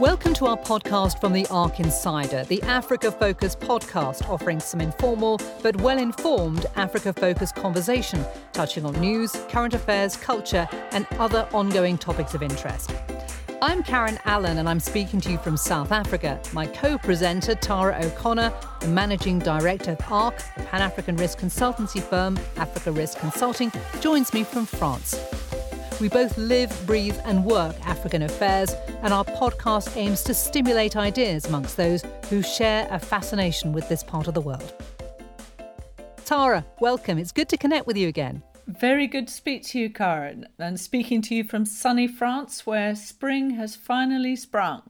Welcome to our podcast from the ARC Insider, the Africa focused podcast offering some informal but well informed Africa focused conversation touching on news, current affairs, culture, and other ongoing topics of interest. I'm Karen Allen and I'm speaking to you from South Africa. My co presenter, Tara O'Connor, the managing director of ARC, the Pan African risk consultancy firm, Africa Risk Consulting, joins me from France. We both live, breathe, and work African affairs, and our podcast aims to stimulate ideas amongst those who share a fascination with this part of the world. Tara, welcome. It's good to connect with you again. Very good to speak to you, Karen, and speaking to you from sunny France, where spring has finally sprung.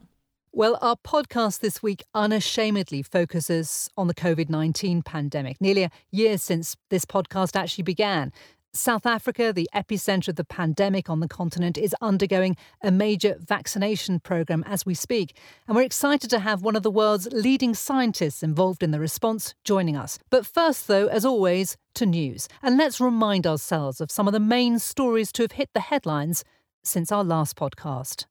Well, our podcast this week unashamedly focuses on the COVID 19 pandemic, nearly a year since this podcast actually began. South Africa, the epicenter of the pandemic on the continent, is undergoing a major vaccination program as we speak. And we're excited to have one of the world's leading scientists involved in the response joining us. But first, though, as always, to news. And let's remind ourselves of some of the main stories to have hit the headlines since our last podcast.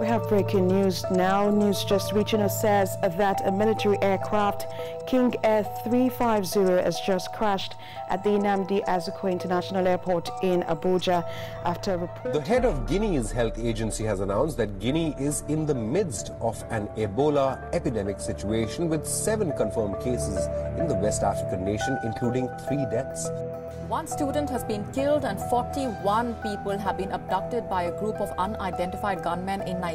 We have breaking news now. News just reaching us says that a military aircraft, King Air 350, has just crashed at the Nnamdi Azikiwe International Airport in Abuja after a report. The head of Guinea's health agency has announced that Guinea is in the midst of an Ebola epidemic situation with seven confirmed cases in the West African nation, including three deaths. One student has been killed and 41 people have been abducted by a group of unidentified gunmen in Nigeria.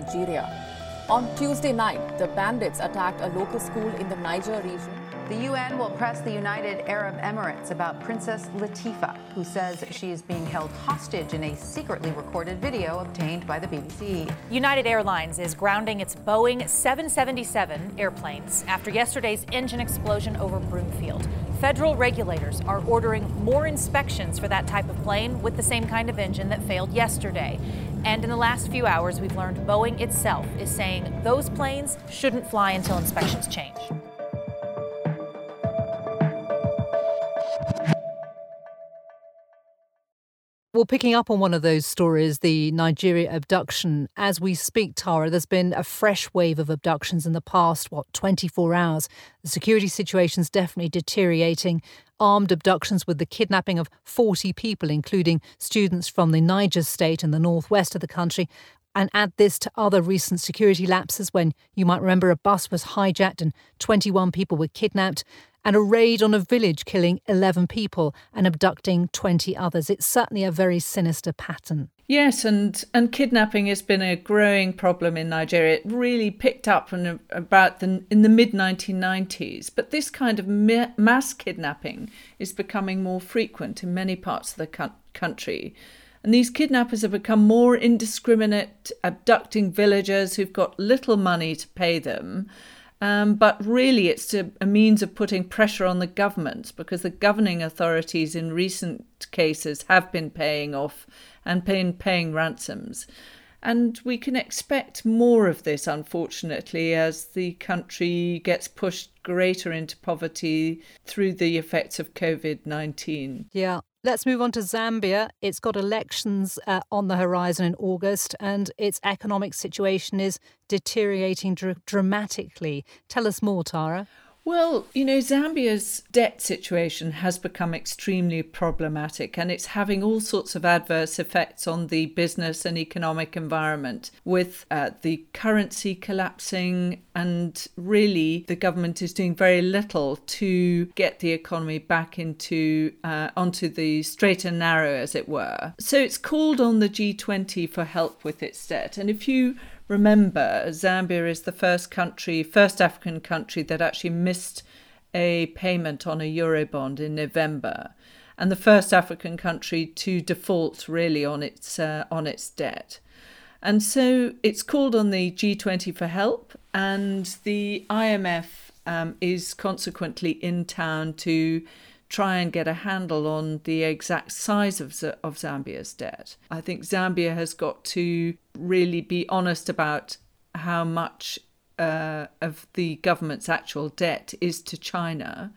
On Tuesday night, the bandits attacked a local school in the Niger region. The UN will press the United Arab Emirates about Princess Latifa, who says she is being held hostage in a secretly recorded video obtained by the BBC. United Airlines is grounding its Boeing 777 airplanes after yesterday's engine explosion over Broomfield. Federal regulators are ordering more inspections for that type of plane with the same kind of engine that failed yesterday. And in the last few hours, we've learned Boeing itself is saying those planes shouldn't fly until inspections change. Well, picking up on one of those stories, the Nigeria abduction, as we speak, Tara, there's been a fresh wave of abductions in the past, what, 24 hours. The security situation's definitely deteriorating. Armed abductions with the kidnapping of 40 people, including students from the Niger state and the northwest of the country. And add this to other recent security lapses when you might remember a bus was hijacked and 21 people were kidnapped and a raid on a village killing 11 people and abducting 20 others. It's certainly a very sinister pattern. Yes, and, and kidnapping has been a growing problem in Nigeria. It really picked up in about the, in the mid 1990s, but this kind of mass kidnapping is becoming more frequent in many parts of the country. And these kidnappers have become more indiscriminate, abducting villagers who've got little money to pay them um, but really, it's a, a, means of putting pressure on the government because the governing authorities in recent cases have been paying off and been paying ransoms. And we can expect more of this, unfortunately, as the country gets pushed greater into poverty through the effects of COVID 19. Yeah, Let's move on to Zambia. It's got elections uh, on the horizon in August, and its economic situation is deteriorating dr- dramatically. Tell us more, Tara. Well, you know, Zambia's debt situation has become extremely problematic and it's having all sorts of adverse effects on the business and economic environment with uh, the currency collapsing and really the government is doing very little to get the economy back into uh, onto the straight and narrow as it were. So it's called on the G20 for help with its debt and if you remember, Zambia is the first country, first African country that actually missed a payment on a Eurobond in November, and the first African country to default really on its uh, on its debt. And so it's called on the G20 for help, and the IMF um, is consequently in town to try and get a handle on the exact size of, of Zambia's debt. I think Zambia has got to really be honest about how much uh, of the government's actual debt is to China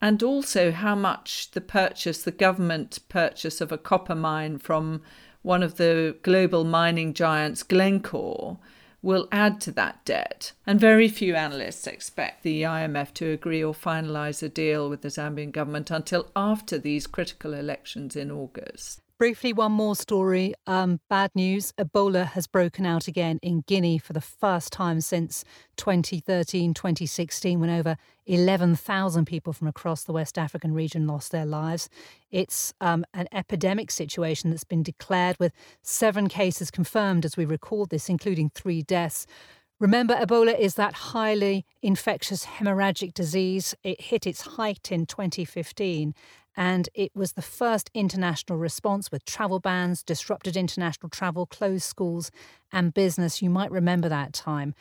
and also how much the purchase, the government purchase of a copper mine from one of the global mining giants, Glencore, will add to that debt. And very few analysts expect the IMF to agree or finalise a deal with the Zambian government until after these critical elections in August. Briefly, one more story. Um, bad news Ebola has broken out again in Guinea for the first time since 2013 2016, when over 11,000 people from across the West African region lost their lives. It's um, an epidemic situation that's been declared with seven cases confirmed as we record this, including three deaths. Remember, Ebola is that highly infectious hemorrhagic disease. It hit its height in 2015 and it was the first international response with travel bans, disrupted international travel, closed schools and business. You might remember that time.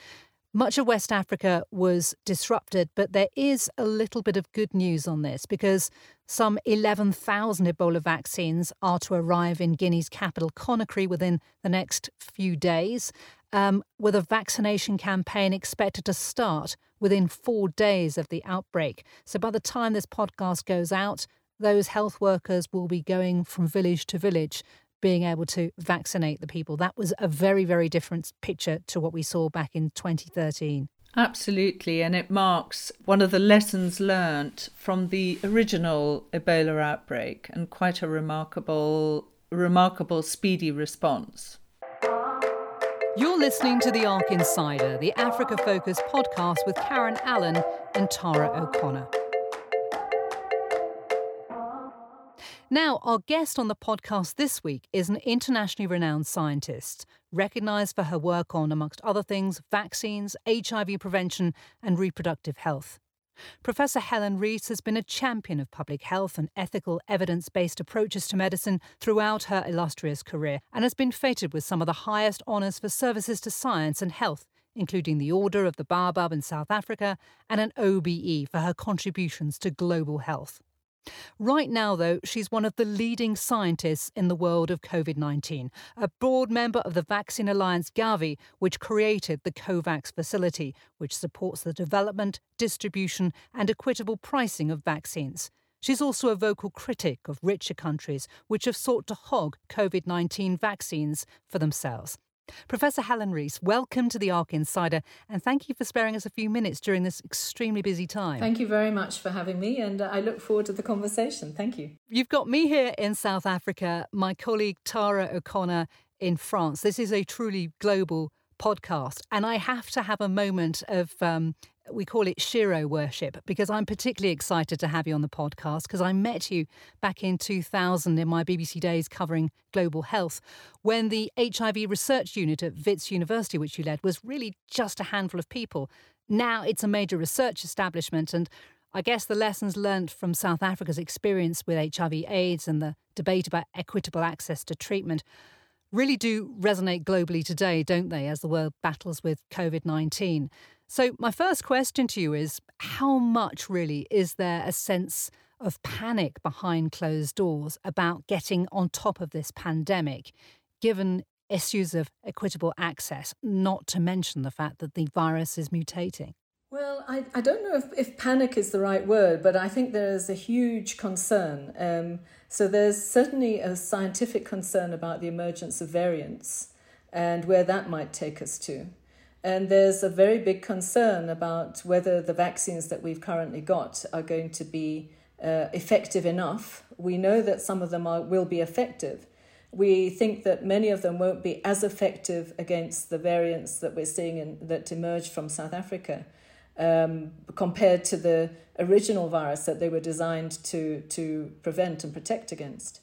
Much of West Africa was disrupted, but there is a little bit of good news on this because some 11,000 Ebola vaccines are to arrive in Guinea's capital, Conakry, within the next few days, um, with a vaccination campaign expected to start within four days of the outbreak. So by the time this podcast goes out, those health workers will be going from village to village being able to vaccinate the people. That was a very, very different picture to what we saw back in 2013. Absolutely, and it marks one of the lessons learnt from the original Ebola outbreak and quite a remarkable, remarkable speedy response. You're listening to The ARC Insider, the Africa Focus podcast with Karen Allen and Tara O'Connor. Now, our guest on the podcast this week is an internationally renowned scientist, recognised for her work on, amongst other things, vaccines, HIV prevention, and reproductive health. Professor Helen Rees has been a champion of public health and ethical evidence based approaches to medicine throughout her illustrious career and has been feted with some of the highest honours for services to science and health, including the Order of the Baobab in South Africa and an OBE for her contributions to global health. Right now, though, she's one of the leading scientists in the world of COVID 19, a board member of the Vaccine Alliance Gavi, which created the COVAX facility, which supports the development, distribution, and equitable pricing of vaccines. She's also a vocal critic of richer countries which have sought to hog COVID 19 vaccines for themselves. Professor Helen Rees, welcome to the ARC Insider, and thank you for sparing us a few minutes during this extremely busy time. Thank you very much for having me, and uh, I look forward to the conversation. Thank you. You've got me here in South Africa, my colleague Tara O'Connor in France. This is a truly global podcast, and I have to have a moment of um, we call it shero worship because I'm particularly excited to have you on the podcast because I met you back in 2000 in my BBC days covering global health when the HIV research unit at Wits University, which you led, was really just a handful of people. Now it's a major research establishment and I guess the lessons learned from South Africa's experience with HIV AIDS and the debate about equitable access to treatment really do resonate globally today, don't they, as the world battles with COVID 19. So, my first question to you is how much really is there a sense of panic behind closed doors about getting on top of this pandemic, given issues of equitable access, not to mention the fact that the virus is mutating? Well, I, I don't know if, if panic is the right word, but I think there's a huge concern. Um, so, there's certainly a scientific concern about the emergence of variants and where that might take us to. And there's a very big concern about whether the vaccines that we've currently got are going to be uh, effective enough. We know that some of them are, will be effective. We think that many of them won't be as effective against the variants that we're seeing in, that emerge from South Africa um, compared to the original virus that they were designed to, to prevent and protect against.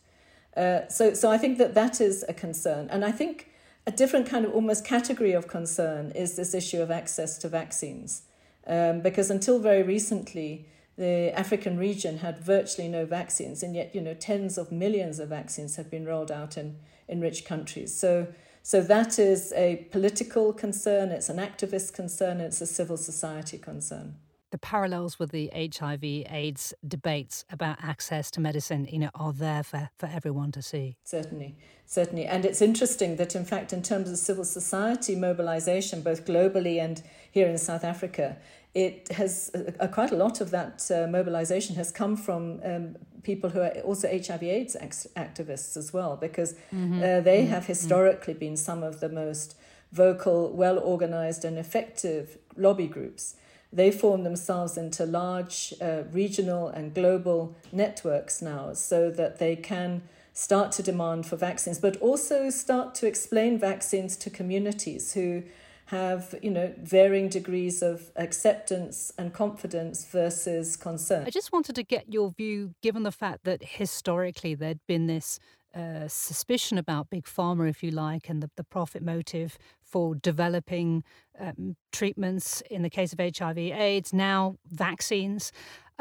Uh, so, so I think that that is a concern. And I think a different kind of almost category of concern is this issue of access to vaccines. Um, because until very recently, the African region had virtually no vaccines, and yet, you know, tens of millions of vaccines have been rolled out in, in rich countries. So, so that is a political concern, it's an activist concern, it's a civil society concern. the parallels with the HIV AIDS debates about access to medicine, you know, are there for, for everyone to see. Certainly, certainly. And it's interesting that, in fact, in terms of civil society mobilization, both globally and here in South Africa, it has uh, quite a lot of that uh, mobilization has come from um, people who are also HIV AIDS ex- activists as well, because mm-hmm. uh, they mm-hmm. have historically been some of the most vocal, well organized, and effective lobby groups they form themselves into large uh, regional and global networks now so that they can start to demand for vaccines, but also start to explain vaccines to communities who have you know varying degrees of acceptance and confidence versus concern. I just wanted to get your view, given the fact that historically there'd been this uh, suspicion about big pharma, if you like, and the, the profit motive for developing um, treatments in the case of HIV/AIDS, now vaccines.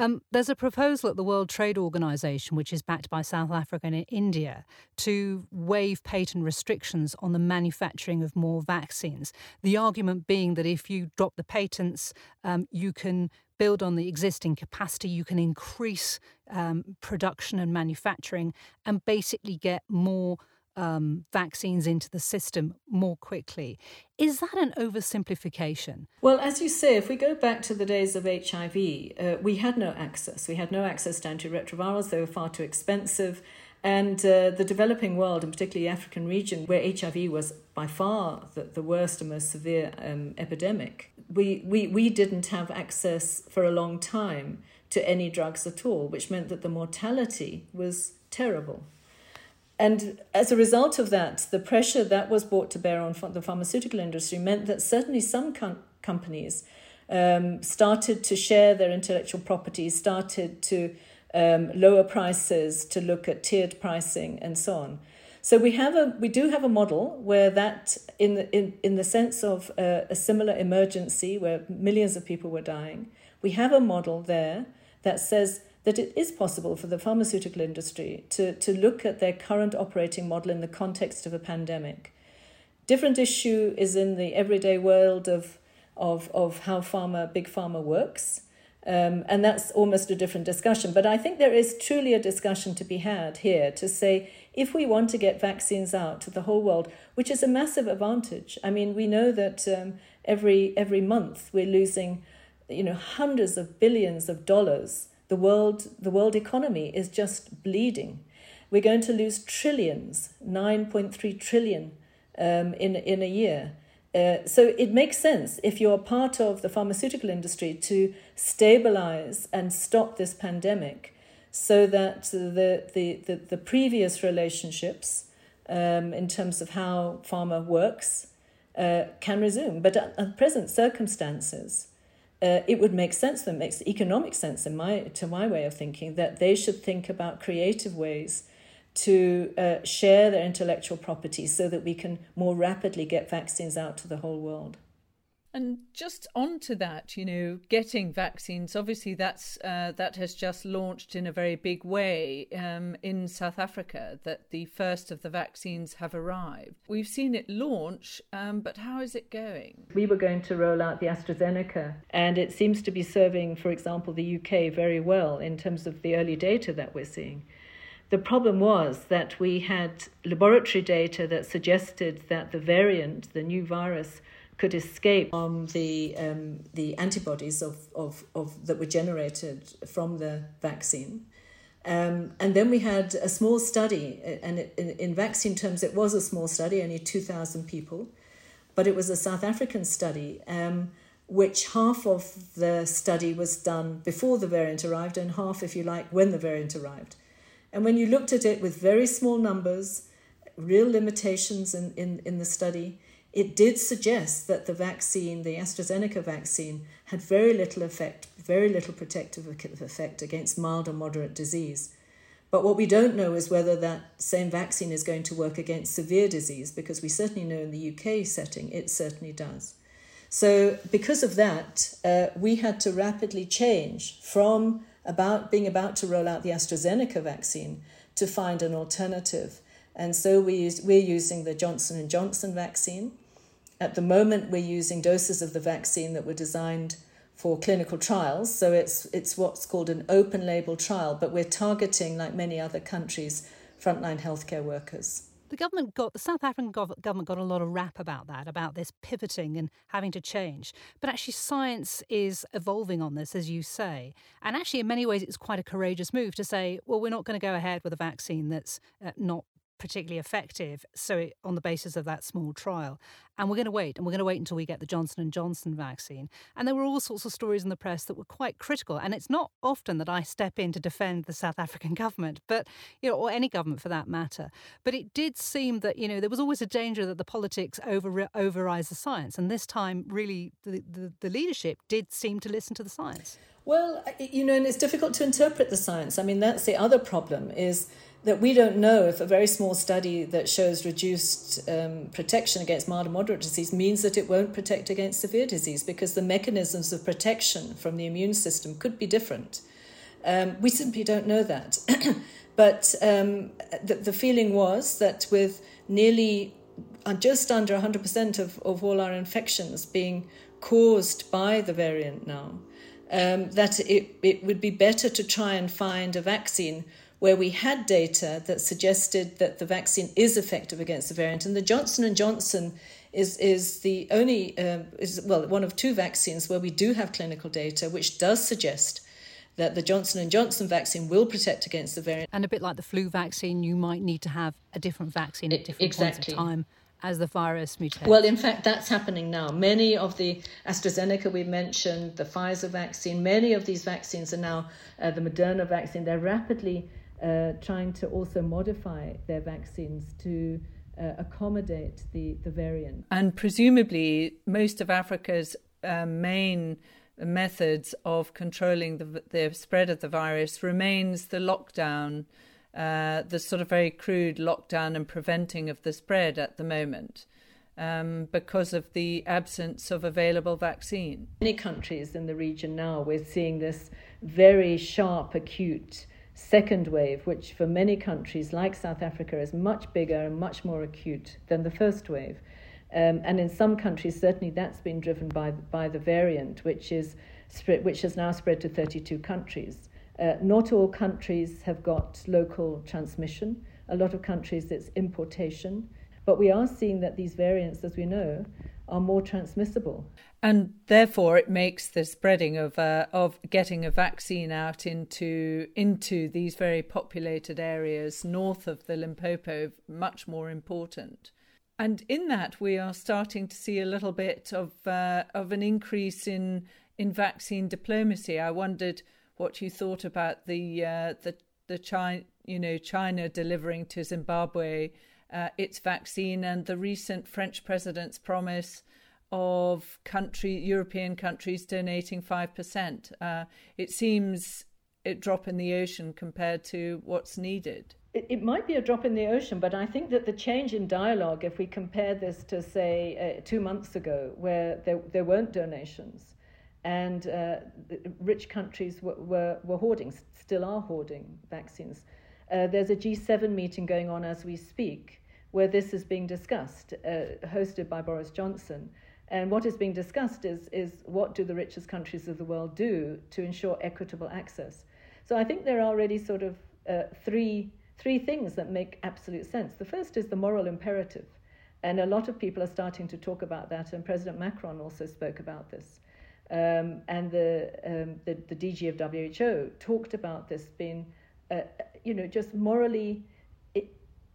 Um, there's a proposal at the World Trade Organization, which is backed by South Africa and India, to waive patent restrictions on the manufacturing of more vaccines. The argument being that if you drop the patents, um, you can build on the existing capacity, you can increase um, production and manufacturing, and basically get more um, vaccines into the system more quickly. Is that an oversimplification? Well, as you say, if we go back to the days of HIV, uh, we had no access. We had no access to antiretrovirals, they were far too expensive. And uh, the developing world, and particularly the African region, where HIV was by far the, the worst and most severe um, epidemic, we, we, we didn't have access for a long time to any drugs at all, which meant that the mortality was terrible. And as a result of that, the pressure that was brought to bear on the pharmaceutical industry meant that certainly some com- companies um, started to share their intellectual property, started to um, lower prices, to look at tiered pricing, and so on. So we have a we do have a model where that in the in, in the sense of a, a similar emergency where millions of people were dying, we have a model there that says that it is possible for the pharmaceutical industry to, to look at their current operating model in the context of a pandemic. Different issue is in the everyday world of of of how pharma big pharma works. Um, and that's almost a different discussion. But I think there is truly a discussion to be had here to say if we want to get vaccines out to the whole world, which is a massive advantage. I mean, we know that um, every every month we're losing, you know, hundreds of billions of dollars. The world the world economy is just bleeding. We're going to lose trillions, nine point three trillion, um, in in a year. Uh, so it makes sense if you're part of the pharmaceutical industry to stabilize and stop this pandemic so that the, the, the, the previous relationships um, in terms of how pharma works uh, can resume. But at, at present circumstances, uh, it would make sense That makes economic sense in my to my way of thinking that they should think about creative ways to uh, share their intellectual property so that we can more rapidly get vaccines out to the whole world. And just onto that, you know, getting vaccines. Obviously, that's uh, that has just launched in a very big way um, in South Africa. That the first of the vaccines have arrived. We've seen it launch, um, but how is it going? We were going to roll out the AstraZeneca, and it seems to be serving, for example, the UK very well in terms of the early data that we're seeing. The problem was that we had laboratory data that suggested that the variant, the new virus could escape from the um, the antibodies of, of, of that were generated from the vaccine. Um, and then we had a small study, and in, in vaccine terms, it was a small study, only 2,000 people, but it was a South African study, um, which half of the study was done before the variant arrived, and half, if you like, when the variant arrived. And when you looked at it with very small numbers, real limitations in, in, in the study, it did suggest that the vaccine, the AstraZeneca vaccine, had very little effect, very little protective effect against mild or moderate disease. But what we don't know is whether that same vaccine is going to work against severe disease, because we certainly know in the UK setting it certainly does. So, because of that, uh, we had to rapidly change from about being about to roll out the AstraZeneca vaccine to find an alternative. And so we used, we're using the Johnson and Johnson vaccine, at the moment, we're using doses of the vaccine that were designed for clinical trials. So it's it's what's called an open label trial, but we're targeting, like many other countries, frontline healthcare workers. The government got the South African government got a lot of rap about that, about this pivoting and having to change. But actually, science is evolving on this, as you say. And actually, in many ways, it's quite a courageous move to say, well, we're not going to go ahead with a vaccine that's uh, not particularly effective so it, on the basis of that small trial. And we're going to wait and we're going to wait until we get the Johnson and Johnson vaccine. And there were all sorts of stories in the press that were quite critical and it's not often that I step in to defend the South African government but you know or any government for that matter. But it did seem that you know there was always a danger that the politics over overrides the science and this time really the, the, the leadership did seem to listen to the science. Well you know and it's difficult to interpret the science. I mean that's the other problem is that we don't know if a very small study that shows reduced um, protection against mild and moderate disease means that it won't protect against severe disease because the mechanisms of protection from the immune system could be different. Um, we simply don't know that. but um, the, the, feeling was that with nearly uh, just under 100% of, of all our infections being caused by the variant now, um, that it, it would be better to try and find a vaccine where we had data that suggested that the vaccine is effective against the variant. And the Johnson and Johnson is is the only uh, is well one of two vaccines where we do have clinical data which does suggest that the Johnson and Johnson vaccine will protect against the variant. And a bit like the flu vaccine, you might need to have a different vaccine at different exactly. points of time as the virus mutates? Well, in fact, that's happening now. Many of the AstraZeneca we mentioned, the Pfizer vaccine, many of these vaccines are now uh, the Moderna vaccine. They're rapidly uh, trying to also modify their vaccines to uh, accommodate the, the variant. And presumably, most of Africa's uh, main methods of controlling the, the spread of the virus remains the lockdown, uh, the sort of very crude lockdown and preventing of the spread at the moment. Um, because of the absence of available vaccine. Many countries in the region now, we're seeing this very sharp, acute second wave, which for many countries like South Africa is much bigger and much more acute than the first wave. Um, and in some countries, certainly that's been driven by, by the variant, which, is spread, which has now spread to 32 countries. Uh, not all countries have got local transmission. A lot of countries, it's importation. But we are seeing that these variants, as we know, are more transmissible. And therefore, it makes the spreading of uh, of getting a vaccine out into into these very populated areas north of the Limpopo much more important. And in that, we are starting to see a little bit of uh, of an increase in in vaccine diplomacy. I wondered what you thought about the uh, the the China you know China delivering to Zimbabwe uh, its vaccine and the recent French president's promise of country European countries donating five percent. Uh, it seems a drop in the ocean compared to what's needed. It, it, might be a drop in the ocean, but I think that the change in dialogue, if we compare this to say uh, two months ago, where there there weren't donations, and uh, rich countries were, were, were hoarding, still are hoarding vaccines. Uh, there's a G7 meeting going on as we speak, where this is being discussed, uh, hosted by Boris Johnson. And what is being discussed is, is what do the richest countries of the world do to ensure equitable access? So I think there are already sort of uh, three, three things that make absolute sense. The first is the moral imperative. And a lot of people are starting to talk about that, and President Macron also spoke about this. Um, and the, um, the, the DG of WHO talked about this being, uh, you know, just morally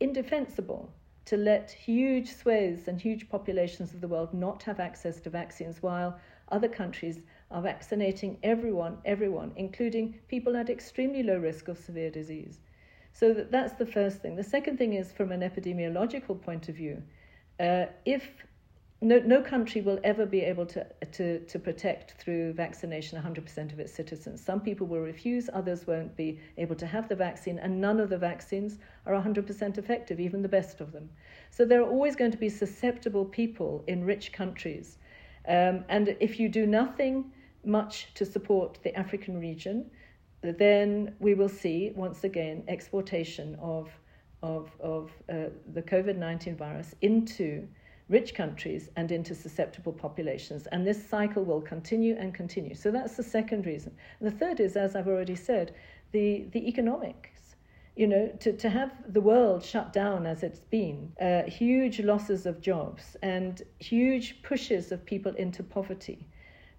indefensible to let huge swathes and huge populations of the world not have access to vaccines while other countries are vaccinating everyone, everyone, including people at extremely low risk of severe disease. So that, that's the first thing. The second thing is from an epidemiological point of view. Uh, if no, no country will ever be able to, to, to protect through vaccination 100% of its citizens. Some people will refuse, others won't be able to have the vaccine, and none of the vaccines are 100% effective, even the best of them. So there are always going to be susceptible people in rich countries. Um, and if you do nothing much to support the African region, then we will see once again exportation of, of, of uh, the COVID 19 virus into rich countries and into susceptible populations. And this cycle will continue and continue. So that's the second reason. The third is, as I've already said, the, the economics. You know, to, to have the world shut down as it's been, uh, huge losses of jobs and huge pushes of people into poverty,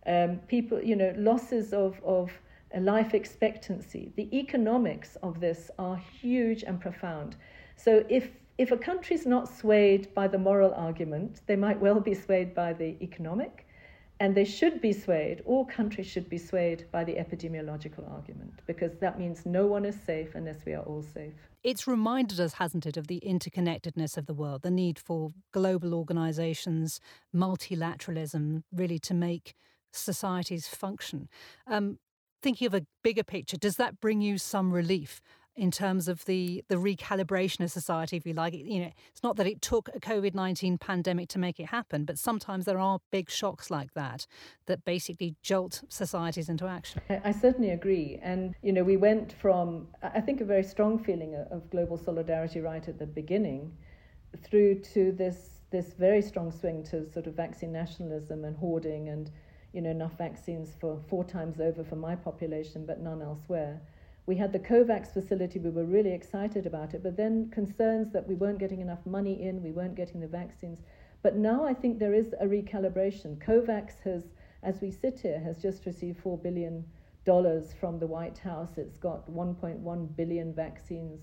um, people, you know, losses of, of life expectancy. The economics of this are huge and profound. So if if a country's not swayed by the moral argument, they might well be swayed by the economic, and they should be swayed, all countries should be swayed by the epidemiological argument, because that means no one is safe unless we are all safe. It's reminded us, hasn't it, of the interconnectedness of the world, the need for global organisations, multilateralism, really to make societies function. Um, thinking of a bigger picture, does that bring you some relief in terms of the the recalibration of society, if you like. You know, it's not that it took a COVID nineteen pandemic to make it happen, but sometimes there are big shocks like that that basically jolt societies into action. I, certainly agree, and you know, we went from I think a very strong feeling of global solidarity right at the beginning, through to this this very strong swing to sort of vaccine nationalism and hoarding and you know enough vaccines for four times over for my population but none elsewhere we had the COVAX facility, we were really excited about it, but then concerns that we weren't getting enough money in, we weren't getting the vaccines. But now I think there is a recalibration. COVAX has, as we sit here, has just received $4 billion from the White House. It's got 1.1 billion vaccines,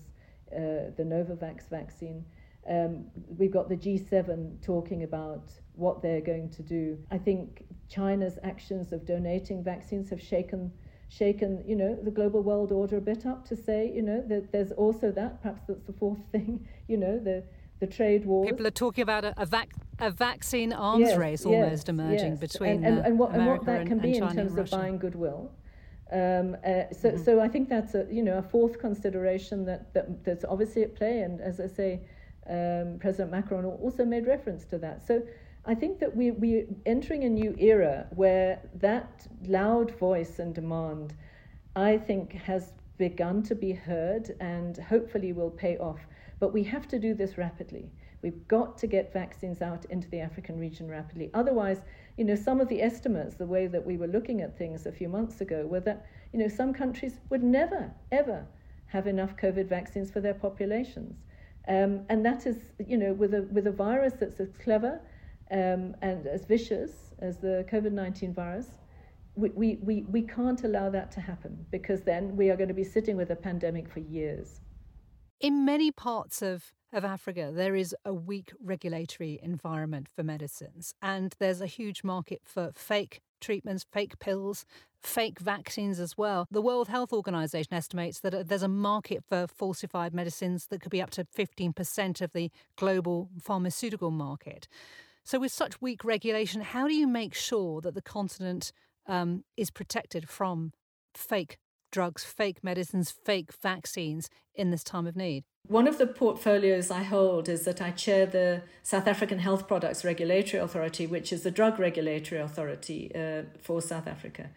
uh, the Novavax vaccine. Um, we've got the G7 talking about what they're going to do. I think China's actions of donating vaccines have shaken shaken, you know, the global world order a bit up to say, you know, that there's also that. Perhaps that's the fourth thing, you know, the the trade war. People are talking about a, a, vac- a vaccine arms yes, race almost yes, emerging yes. between and, and, and, what, and what that can be in terms of buying goodwill. Um, uh, so, mm-hmm. so I think that's a you know a fourth consideration that, that that's obviously at play, and as I say, um, President Macron also made reference to that. So I think that we we're entering a new era where that loud voice and demand I think has begun to be heard and hopefully will pay off. But we have to do this rapidly. We've got to get vaccines out into the African region rapidly. Otherwise, you know, some of the estimates, the way that we were looking at things a few months ago, were that, you know, some countries would never, ever have enough COVID vaccines for their populations. Um, and that is, you know, with a, with a virus that's as clever um, and as vicious as the COVID 19 virus, we, we, we can't allow that to happen because then we are going to be sitting with a pandemic for years. In many parts of, of Africa, there is a weak regulatory environment for medicines, and there's a huge market for fake treatments, fake pills, fake vaccines as well. The World Health Organization estimates that uh, there's a market for falsified medicines that could be up to 15% of the global pharmaceutical market. So, with such weak regulation, how do you make sure that the continent um, is protected from fake drugs, fake medicines, fake vaccines in this time of need? One of the portfolios I hold is that I chair the South African Health Products Regulatory Authority, which is the drug regulatory authority uh, for South Africa.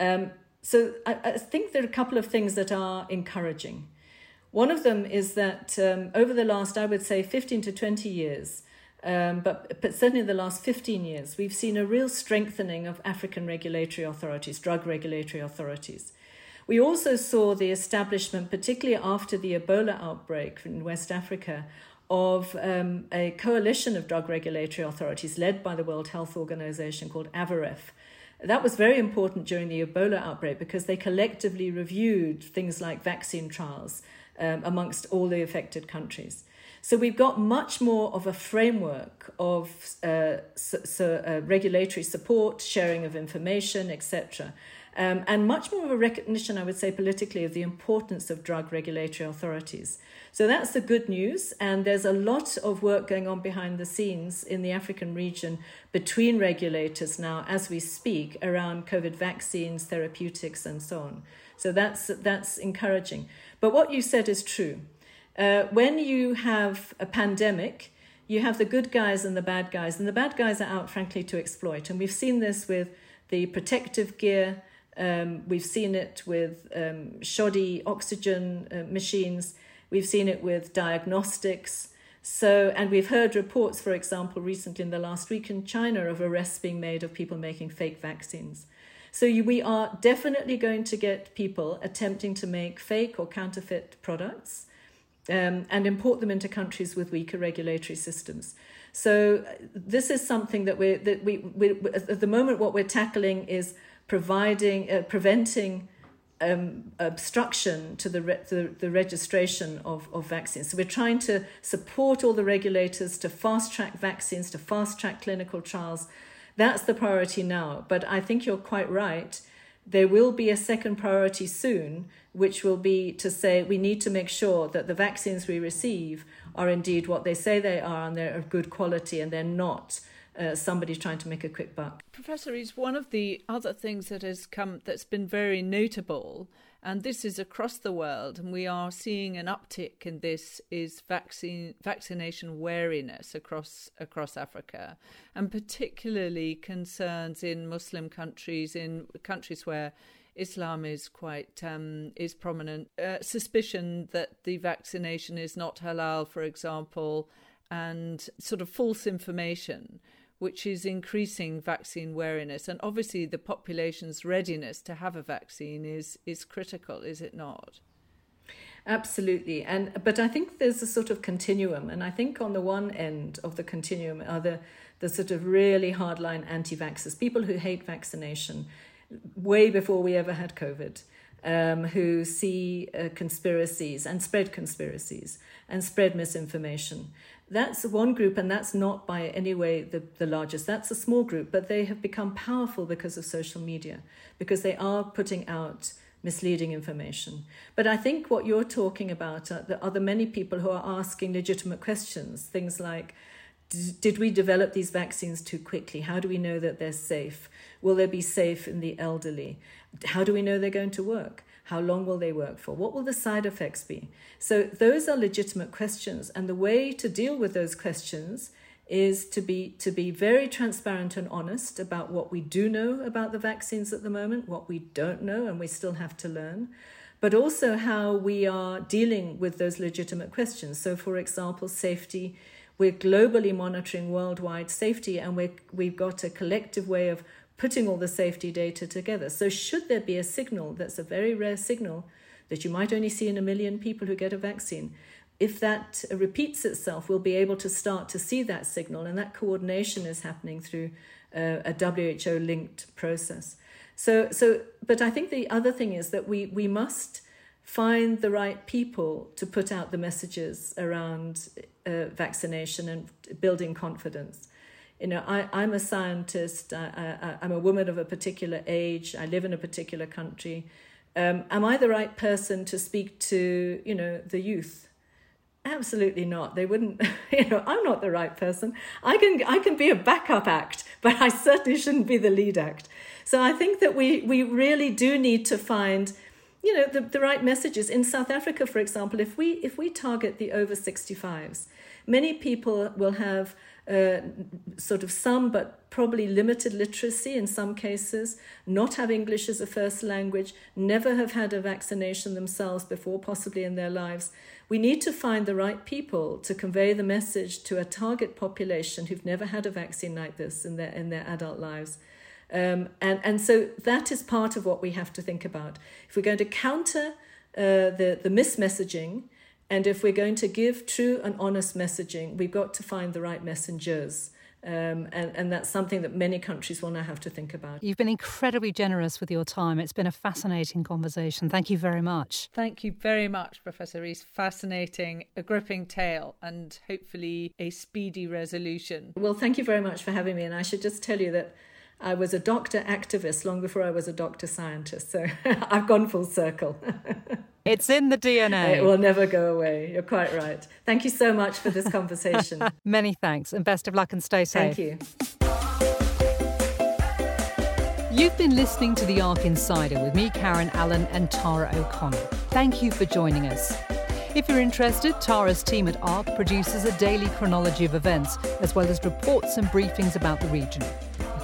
Um, so I, I, think there are a couple of things that are encouraging. One of them is that um, over the last, I would say, 15 to 20 years, um, but, but certainly in the last 15 years, we've seen a real strengthening of African regulatory authorities, drug regulatory authorities. We also saw the establishment, particularly after the Ebola outbreak in West Africa, of um, a coalition of drug regulatory authorities led by the World Health Organization called AVAREF. That was very important during the Ebola outbreak because they collectively reviewed things like vaccine trials um, amongst all the affected countries. So we've got much more of a framework of uh, so, so, uh, regulatory support, sharing of information, etc. Um, and much more of a recognition, I would say, politically, of the importance of drug regulatory authorities. So that's the good news. And there's a lot of work going on behind the scenes in the African region between regulators now, as we speak, around COVID vaccines, therapeutics, and so on. So that's, that's encouraging. But what you said is true. Uh, when you have a pandemic, you have the good guys and the bad guys, and the bad guys are out, frankly, to exploit. And we've seen this with the protective gear, um, we've seen it with um, shoddy oxygen uh, machines, we've seen it with diagnostics. So, and we've heard reports, for example, recently in the last week in China of arrests being made of people making fake vaccines. So, you, we are definitely going to get people attempting to make fake or counterfeit products um, and import them into countries with weaker regulatory systems. So, this is something that we're that we, we at the moment what we're tackling is providing uh, preventing um, obstruction to the, re- the, the registration of, of vaccines. So we're trying to support all the regulators to fast track vaccines, to fast track clinical trials. That's the priority now. But I think you're quite right. There will be a second priority soon, which will be to say we need to make sure that the vaccines we receive are indeed what they say they are and they're of good quality and they're not uh, somebody trying to make a quick buck. Professor is one of the other things that has come that's been very notable, and this is across the world, and we are seeing an uptick in this is vaccine vaccination wariness across across Africa, and particularly concerns in Muslim countries, in countries where Islam is quite um, is prominent. Uh, suspicion that the vaccination is not halal, for example, and sort of false information which is increasing vaccine wariness. And obviously, the population's readiness to have a vaccine is, is critical, is it not? Absolutely, and but I think there's a sort of continuum, and I think on the one end of the continuum are the the sort of really hardline anti-vaxxers, people who hate vaccination, way before we ever had COVID, um, who see uh, conspiracies and spread conspiracies and spread misinformation. That's one group, and that's not by any way the, the largest. That's a small group, but they have become powerful because of social media, because they are putting out misleading information. But I think what you're talking about uh, are the, are the many people who are asking legitimate questions, things like, did we develop these vaccines too quickly? How do we know that they're safe? Will they be safe in the elderly? How do we know they're going to work? How long will they work for? What will the side effects be? So, those are legitimate questions. And the way to deal with those questions is to be to be very transparent and honest about what we do know about the vaccines at the moment, what we don't know and we still have to learn, but also how we are dealing with those legitimate questions. So for example, safety, we're globally monitoring worldwide safety and we we've got a collective way of putting all the safety data together. So, should there be a signal that's a very rare signal that you might only see in a million people who get a vaccine, if that repeats itself, we'll be able to start to see that signal, and that coordination is happening through uh, a WHO linked process. So, so, but I think the other thing is that we, we must find the right people to put out the messages around uh, vaccination and building confidence you know, I, I'm a scientist, I, I, I'm a woman of a particular age, I live in a particular country. Um, am I the right person to speak to, you know, the youth? Absolutely not. They wouldn't, you know, I'm not the right person. I can, I can be a backup act, but I certainly shouldn't be the lead act. So I think that we, we really do need to find, you know, the, the right messages. In South Africa, for example, if we, if we target the over 65s, many people will have uh, sort of some, but probably limited literacy in some cases, not have English as a first language, never have had a vaccination themselves before, possibly in their lives. We need to find the right people to convey the message to a target population who've never had a vaccine like this in their in their adult lives. Um, and, and so that is part of what we have to think about. If we're going to counter uh, the, the mismessaging, and if we're going to give true and honest messaging, we've got to find the right messengers. Um, and, and that's something that many countries will now have to think about. You've been incredibly generous with your time. It's been a fascinating conversation. Thank you very much. Thank you very much, Professor Rees. Fascinating, a gripping tale, and hopefully a speedy resolution. Well, thank you very much for having me. And I should just tell you that I was a doctor activist long before I was a doctor scientist. So I've gone full circle. it's in the DNA. It will never go away. You're quite right. Thank you so much for this conversation. Many thanks and best of luck and stay safe. Thank you. You've been listening to The ARC Insider with me, Karen Allen, and Tara O'Connor. Thank you for joining us. If you're interested, Tara's team at ARC produces a daily chronology of events, as well as reports and briefings about the region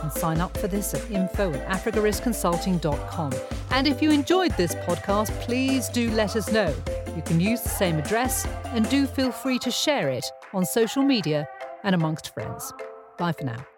can sign up for this at info at africariskconsulting.com. And if you enjoyed this podcast, please do let us know. You can use the same address and do feel free to share it on social media and amongst friends. Bye for now.